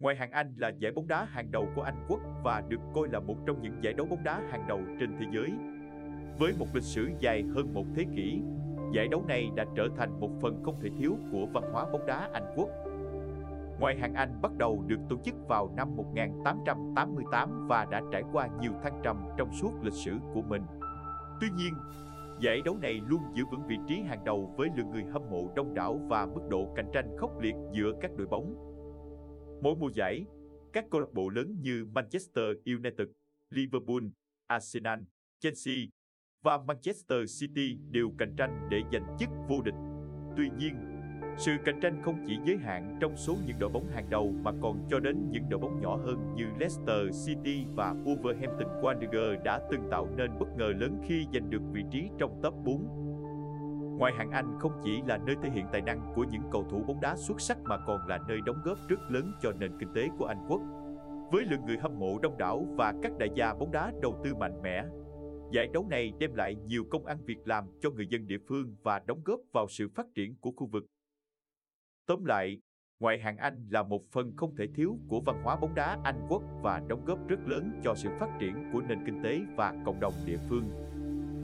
Ngoại hạng Anh là giải bóng đá hàng đầu của Anh quốc và được coi là một trong những giải đấu bóng đá hàng đầu trên thế giới. Với một lịch sử dài hơn một thế kỷ, giải đấu này đã trở thành một phần không thể thiếu của văn hóa bóng đá Anh quốc. Ngoại hạng Anh bắt đầu được tổ chức vào năm 1888 và đã trải qua nhiều thăng trầm trong suốt lịch sử của mình. Tuy nhiên, giải đấu này luôn giữ vững vị trí hàng đầu với lượng người hâm mộ đông đảo và mức độ cạnh tranh khốc liệt giữa các đội bóng. Mỗi mùa giải, các câu lạc bộ lớn như Manchester United, Liverpool, Arsenal, Chelsea và Manchester City đều cạnh tranh để giành chức vô địch. Tuy nhiên, sự cạnh tranh không chỉ giới hạn trong số những đội bóng hàng đầu mà còn cho đến những đội bóng nhỏ hơn như Leicester City và Wolverhampton Wanderers đã từng tạo nên bất ngờ lớn khi giành được vị trí trong top 4. Ngoại hạng Anh không chỉ là nơi thể hiện tài năng của những cầu thủ bóng đá xuất sắc mà còn là nơi đóng góp rất lớn cho nền kinh tế của Anh quốc. Với lượng người hâm mộ đông đảo và các đại gia bóng đá đầu tư mạnh mẽ, giải đấu này đem lại nhiều công ăn việc làm cho người dân địa phương và đóng góp vào sự phát triển của khu vực. Tóm lại, ngoại hạng Anh là một phần không thể thiếu của văn hóa bóng đá Anh quốc và đóng góp rất lớn cho sự phát triển của nền kinh tế và cộng đồng địa phương.